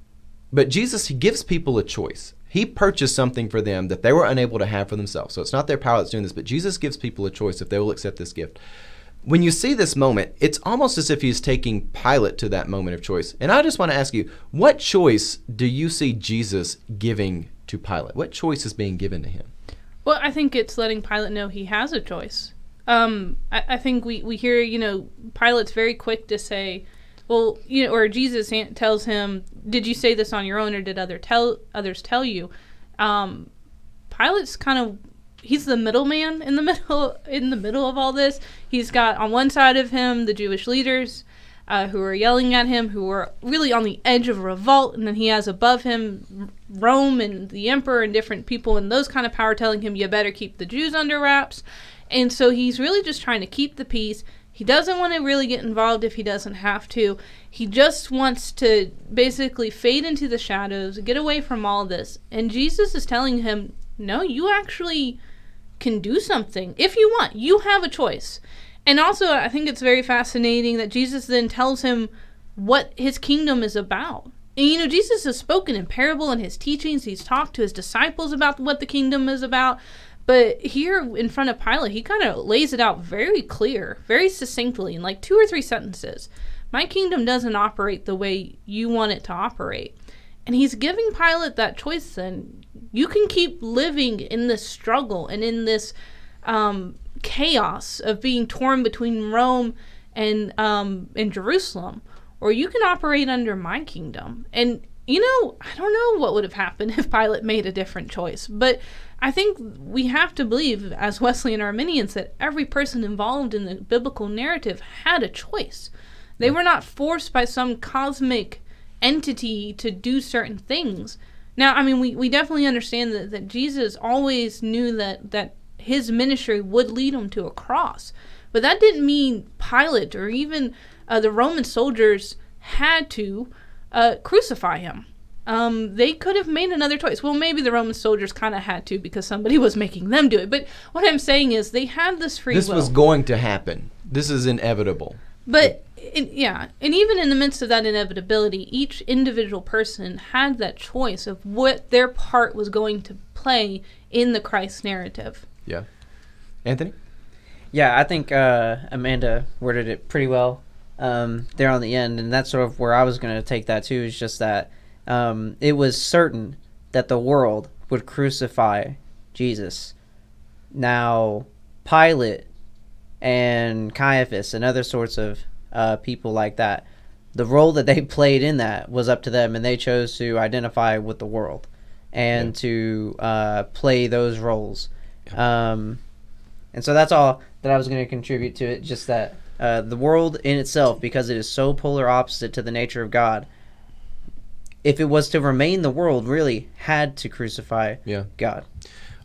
but Jesus, he gives people a choice. He purchased something for them that they were unable to have for themselves. So it's not their power that's doing this, but Jesus gives people a choice if they will accept this gift. When you see this moment, it's almost as if he's taking Pilate to that moment of choice. And I just want to ask you, what choice do you see Jesus giving to Pilate? What choice is being given to him? Well, I think it's letting Pilate know he has a choice. Um, I, I think we, we hear, you know, Pilate's very quick to say, well, you know, or Jesus tells him, "Did you say this on your own, or did other tell others tell you?" Um, Pilate's kind of he's the middleman in the [LAUGHS] middle in the middle of all this. He's got on one side of him the Jewish leaders uh, who are yelling at him, who are really on the edge of revolt, and then he has above him Rome and the emperor and different people and those kind of power telling him you better keep the Jews under wraps. And so he's really just trying to keep the peace. He doesn't want to really get involved if he doesn't have to. He just wants to basically fade into the shadows, get away from all this. And Jesus is telling him, no, you actually can do something if you want. You have a choice. And also, I think it's very fascinating that Jesus then tells him what his kingdom is about. And you know, Jesus has spoken in parable in his teachings. He's talked to his disciples about what the kingdom is about. But here in front of Pilate, he kind of lays it out very clear, very succinctly, in like two or three sentences. My kingdom doesn't operate the way you want it to operate. And he's giving Pilate that choice then. You can keep living in this struggle and in this um, chaos of being torn between Rome and um, and Jerusalem, or you can operate under my kingdom. And you know, I don't know what would have happened [LAUGHS] if Pilate made a different choice, but I think we have to believe, as Wesleyan Arminians, that every person involved in the biblical narrative had a choice. They were not forced by some cosmic entity to do certain things. Now, I mean, we, we definitely understand that, that Jesus always knew that, that his ministry would lead him to a cross. But that didn't mean Pilate or even uh, the Roman soldiers had to uh, crucify him. Um, they could have made another choice. Well, maybe the Roman soldiers kind of had to because somebody [LAUGHS] was making them do it. But what I'm saying is they had this free This will. was going to happen. This is inevitable. But in, yeah, and even in the midst of that inevitability, each individual person had that choice of what their part was going to play in the Christ narrative. Yeah. Anthony? Yeah, I think uh, Amanda worded it pretty well um, there on the end, and that's sort of where I was going to take that too. Is just that um, it was certain that the world would crucify Jesus. Now, Pilate and Caiaphas and other sorts of uh, people like that, the role that they [LAUGHS] played in that was up to them, and they chose to identify with the world and Yeah. to uh, play those roles. Um, And so that's all that I was going to contribute to it. Just that uh, the world in itself, because it is so polar opposite to the nature of God, if it was to remain the world, really had to crucify Yeah. God.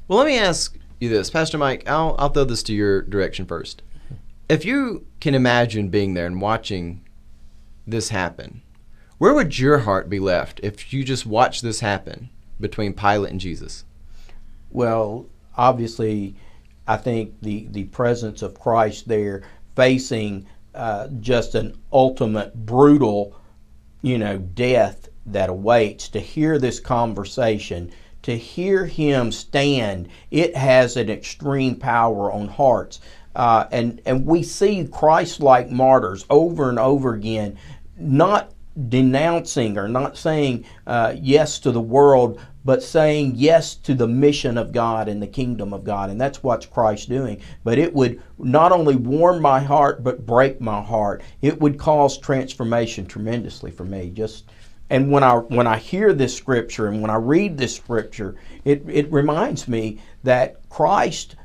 Well, let me ask you this, Pastor Mike. I'll I'll throw this to your direction first. If you can imagine being there and watching this happen, where would your heart be left if you just watched this happen between Pilate and Jesus? Well, obviously, I think the, the presence of Christ there facing uh, just an ultimate brutal, you know, death that awaits, to hear this conversation, to hear him stand, it has an extreme power on hearts. Uh, and, and we see Christ like martyrs over and over again, not denouncing or not saying uh, yes to the world, but saying yes to the mission of God and the kingdom of God. And that's what Christ's doing. But it would not only warm my heart, but break my heart. It would cause transformation tremendously for me. Just and when I when I hear this scripture and when I read this scripture, it, it reminds me that Christ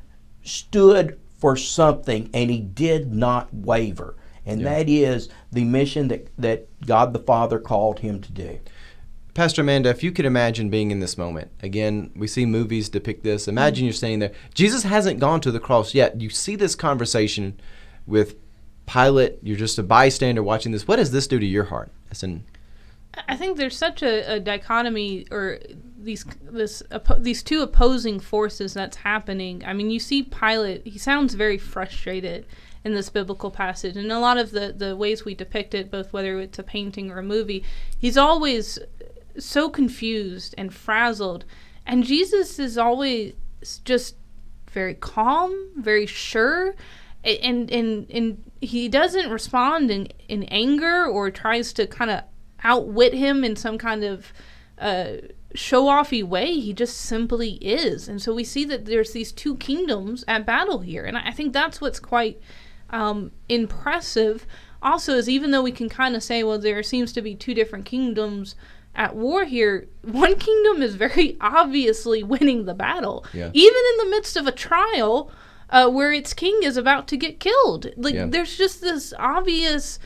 stood for something and he did not waver. And that is the mission that, that God the Father called him to do. Pastor Amanda, if you could imagine being in this moment, again, we see movies depict this. Imagine mm-hmm. you're standing there. Jesus hasn't gone to the cross yet. You see this conversation with Pilate. You're just a bystander watching this. What does this do to your heart? As in, I think there's such a, a dichotomy or these this these two opposing forces that's happening. I mean, you see Pilate; he sounds very frustrated in this biblical passage, and a lot of the the ways we depict it, both whether it's a painting or a movie, he's always so confused and frazzled, and Jesus is always just very calm, very sure, and and and he doesn't respond in in anger or tries to kind of outwit him in some kind of uh, show offy way. He just simply is, and so we see that there's these two kingdoms at battle here, and I think that's what's quite um, impressive. Also, is even though we can kind of say, well, there seems to be two different kingdoms at war here, [LAUGHS] one kingdom is very obviously winning the battle, Yeah. even in the midst of a trial uh, where its king is about to get killed. Like, Yeah. there's just this obvious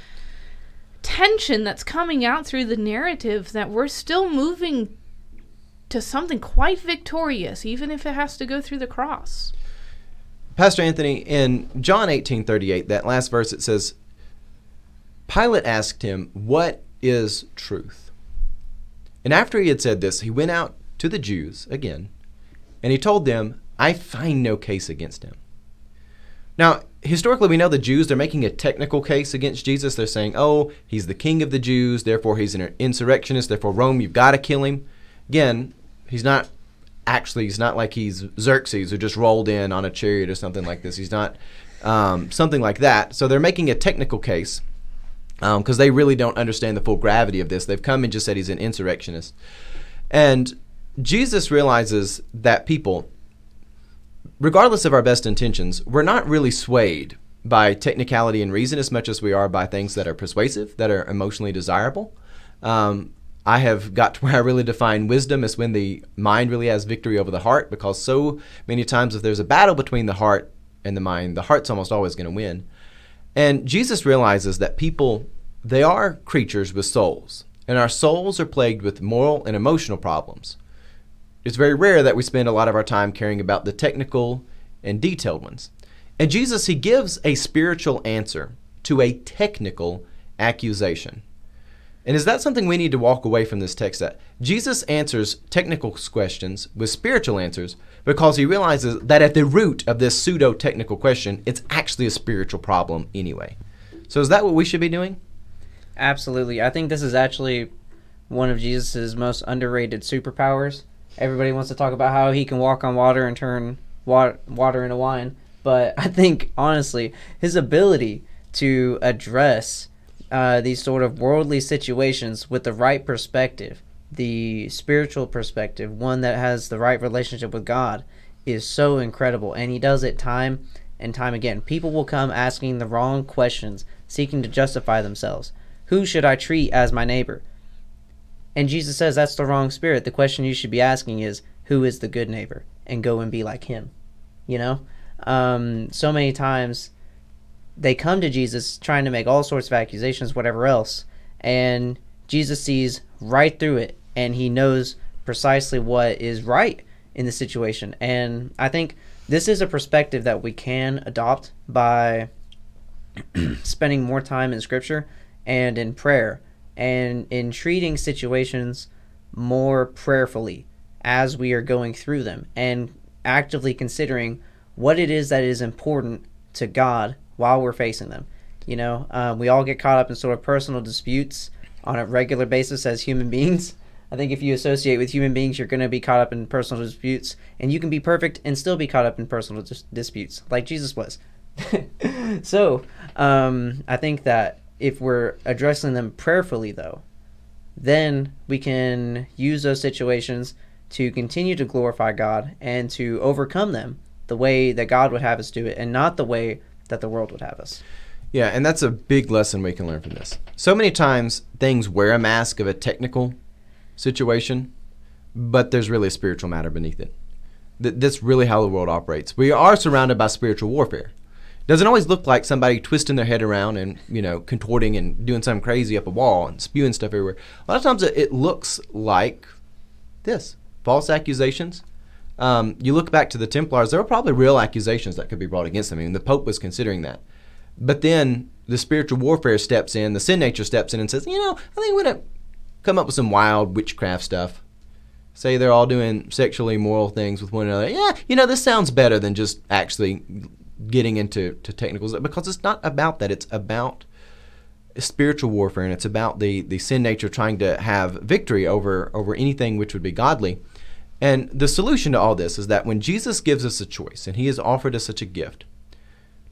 tension that's coming out through the narrative that we're still moving to something quite victorious, even if it has to go through the cross. Pastor Anthony, in John 18:38, that last verse, it says, Pilate asked him, "What is truth?" And after he had said this, he went out to the Jews again, and he told them, "I find no case against him." Now, historically, we know the Jews, they're making a technical case against Jesus. They're saying, oh, he's the king of the Jews, therefore he's an insurrectionist, therefore Rome, you've got to kill him. Again, he's not actually, he's not like he's Xerxes who just rolled in on a chariot or something like this. He's not um, something like that. So they're making a technical case because they really don't understand the full gravity of this. They've come and just said he's an insurrectionist. And Jesus realizes that people, regardless of our best intentions, we're not really swayed by technicality and reason as much as we are by things that are persuasive, that are emotionally desirable. Um, I have got to where I really define wisdom as when the mind really has victory over the heart, because so many times if there's a battle between the heart and the mind, the heart's almost always going to win. And Jesus realizes that people, they are creatures with souls, and our souls are plagued with moral and emotional problems it's very rare that we spend a lot of our time caring about the technical and detailed ones. And Jesus, he gives a spiritual answer to a technical accusation. And is that something we need to walk away from this text that Jesus answers technical questions with spiritual answers because he realizes that at the root of this pseudo technical question, it's actually a spiritual problem anyway. So is that what we should be doing? Absolutely. I think this is actually one of Jesus' most underrated superpowers. Everybody wants to talk about how he can walk on water and turn water, water into wine. But I think, honestly, his ability to address uh, these sort of worldly situations with the right perspective, the spiritual perspective, one that has the right relationship with God, is so incredible. And he does it time and time again. People will come asking the wrong questions, seeking to justify themselves. Who should I treat as my neighbor? And Jesus says that's the wrong spirit. The question you should be asking is, who is the good neighbor? And go and be like him. You know? um, so many times they come to Jesus trying to make all sorts of accusations, whatever else, and Jesus sees right through it and he knows precisely what is right in the situation. And I think this is a perspective that we can adopt by [CLEARS THROAT] spending more time in scripture and in prayer and in treating situations more prayerfully as we are going through them and actively considering what it is that is important to God while we're facing them. You know, uh, we all get caught up in sort of personal disputes on a regular basis as human [LAUGHS] beings. I think if you associate with human beings, you're going to be caught up in personal disputes, and you can be perfect and still be caught up in personal dis- disputes, like Jesus was. [LAUGHS] so, um, I think that if we're addressing them prayerfully, though, then we can use those situations to continue to glorify God and to overcome them the way that God would have us do it, and not the way that the world would have us. Yeah, and that's a big lesson we can learn from this. So many times things wear a mask of a technical situation, but there's really a spiritual matter beneath it. Th- that's really how the world operates. We are surrounded by spiritual warfare. Doesn't always look like somebody twisting their head around and you know contorting and doing something crazy up a wall and spewing stuff everywhere. A lot of times it, it looks like this: false accusations. Um, you look back to the Templars; there were probably real accusations that could be brought against them. I mean, the Pope was considering that. But then the spiritual warfare steps in, the sin nature steps in and says, you know, I think we're going to come up with some wild witchcraft stuff. Say they're all doing sexually immoral things with one another. Yeah, you know, this sounds better than just actually getting into to technicals because it's not about that. It's about spiritual warfare and it's about the, the sin nature trying to have victory over, over anything which would be godly. And the solution to all this is that when Jesus gives us a choice and he has offered us such a gift,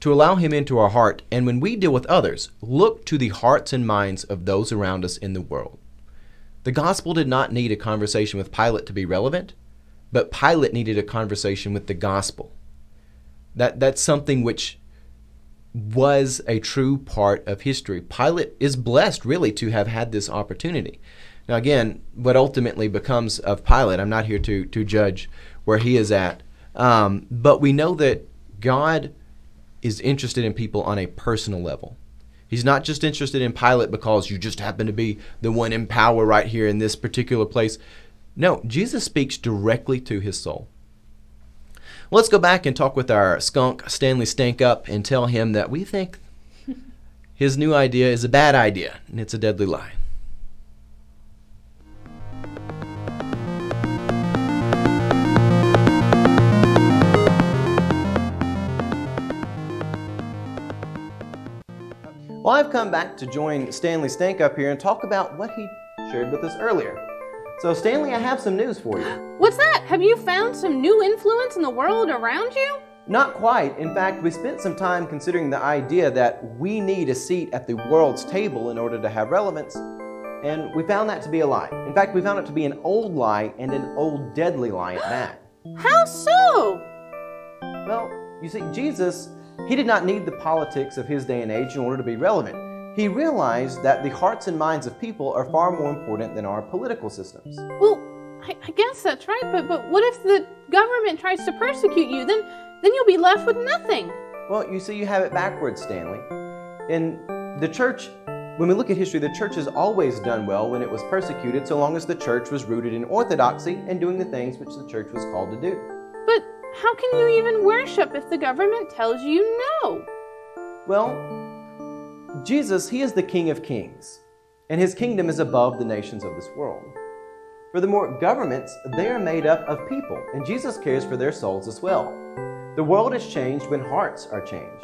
to allow Him into our heart, and when we deal with others, look to the hearts and minds of those around us in the world. The gospel did not need a conversation with Pilate to be relevant, but Pilate needed a conversation with the gospel. That, that's something which was a true part of history. Pilate is blessed, really, to have had this opportunity. Now, again, what ultimately becomes of Pilate, I'm not here to, to judge where he is at, um, but we know that God is interested in people on a personal level. He's not just interested in Pilate because you just happen to be the one in power right here in this particular place. No, Jesus speaks directly to his soul. Let's go back and talk with our skunk, Stanley Stank Up, and tell him that we think [LAUGHS] his new idea is a bad idea and it's a deadly lie. Well, I've come back to join Stanley Stank up here and talk about what he shared with us earlier. So, Stanley, I have some news for you. What's that? Have you found some new influence in the world around you? Not quite. In fact, we spent some time considering the idea that we need a seat at the world's table in order to have relevance, and we found that to be a lie. In fact, we found it to be an old lie and an old deadly lie at that. [GASPS] How so? Well, you see, Jesus he did not need the politics of his day and age in order to be relevant. He realized that the hearts and minds of people are far more important than our political systems. Well, I, I guess that's right, but, but what if the government tries to persecute you? Then, then you'll be left with nothing. Well, you see, you have it backwards, Stanley. In the church, when we look at history, the church has always done well when it was persecuted, so long as the church was rooted in orthodoxy and doing the things which the church was called to do. But how can you even worship if the government tells you no? Well, Jesus, He is the King of Kings, and His kingdom is above the nations of this world. Furthermore, governments, they are made up of people, and Jesus cares for their souls as well. The world is changed when hearts are changed.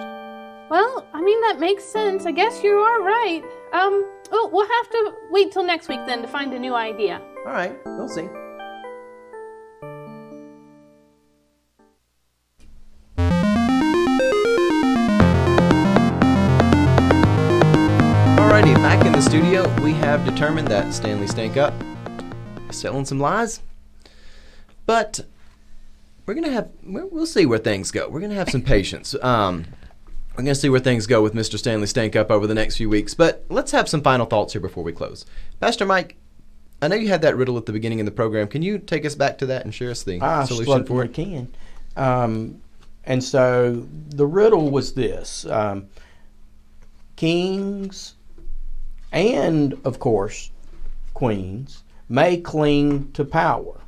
Well, I mean, that makes sense. I guess you are right. Um, oh, we'll have to wait till next week then to find a new idea. All right, we'll see. Alrighty, back in the studio, we have determined that Stanley Stank Up is telling some lies. But we're gonna have we'll see where things go. We're gonna have some patience. Um, we're gonna see where things go with Mr. Stanley Stank Up over the next few weeks. But let's have some final thoughts here before we close. Pastor Mike, I know you had that riddle at the beginning of the program. Can you take us back to that and share us the I solution for it? can. Um, And so the riddle was this um, kings and, of course, queens may cling to power.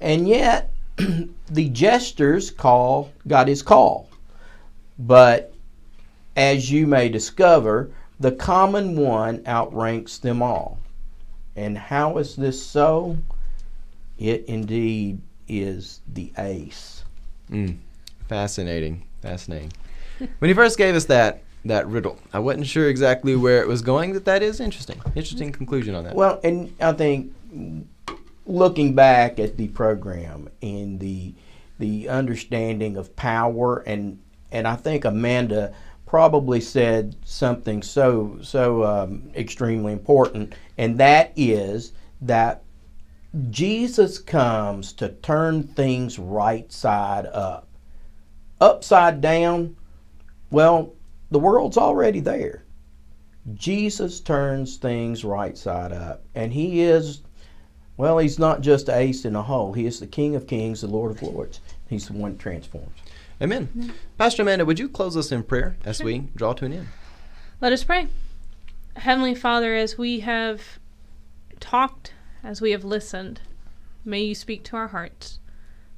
And yet, [CLEARS THROAT] the jesters call got his call. But as you may discover, the common one outranks them all. And how is this so? It indeed is the ace. Mm. Fascinating, fascinating. when you first gave us that that riddle, I wasn't sure exactly where it was going. That that is interesting. Interesting conclusion on that. Well, and I think looking back at the program and the the understanding of power and and I think Amanda probably said something so so um, extremely important, and that is that Jesus comes to turn things right side up. Upside down, well, the world's already there. Jesus turns things right side up, and He is, well, He's not just a ace in a hole. He is the King of Kings, the Lord of Lords. He's the one that transforms. Amen. Pastor Amanda, would you close us in prayer as Sure. we draw to an end? Let us pray. Heavenly Father, as we have talked, as we have listened, may you speak to our hearts.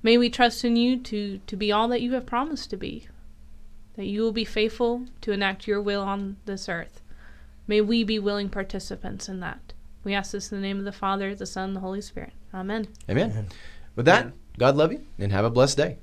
May we trust in you to, to be all that you have promised to be, that you will be faithful to enact your will on this earth. May we be willing participants in that. We ask this in the name of the Father, the Son, and the Holy Spirit. Amen. Amen. With that, God love you and have a blessed day.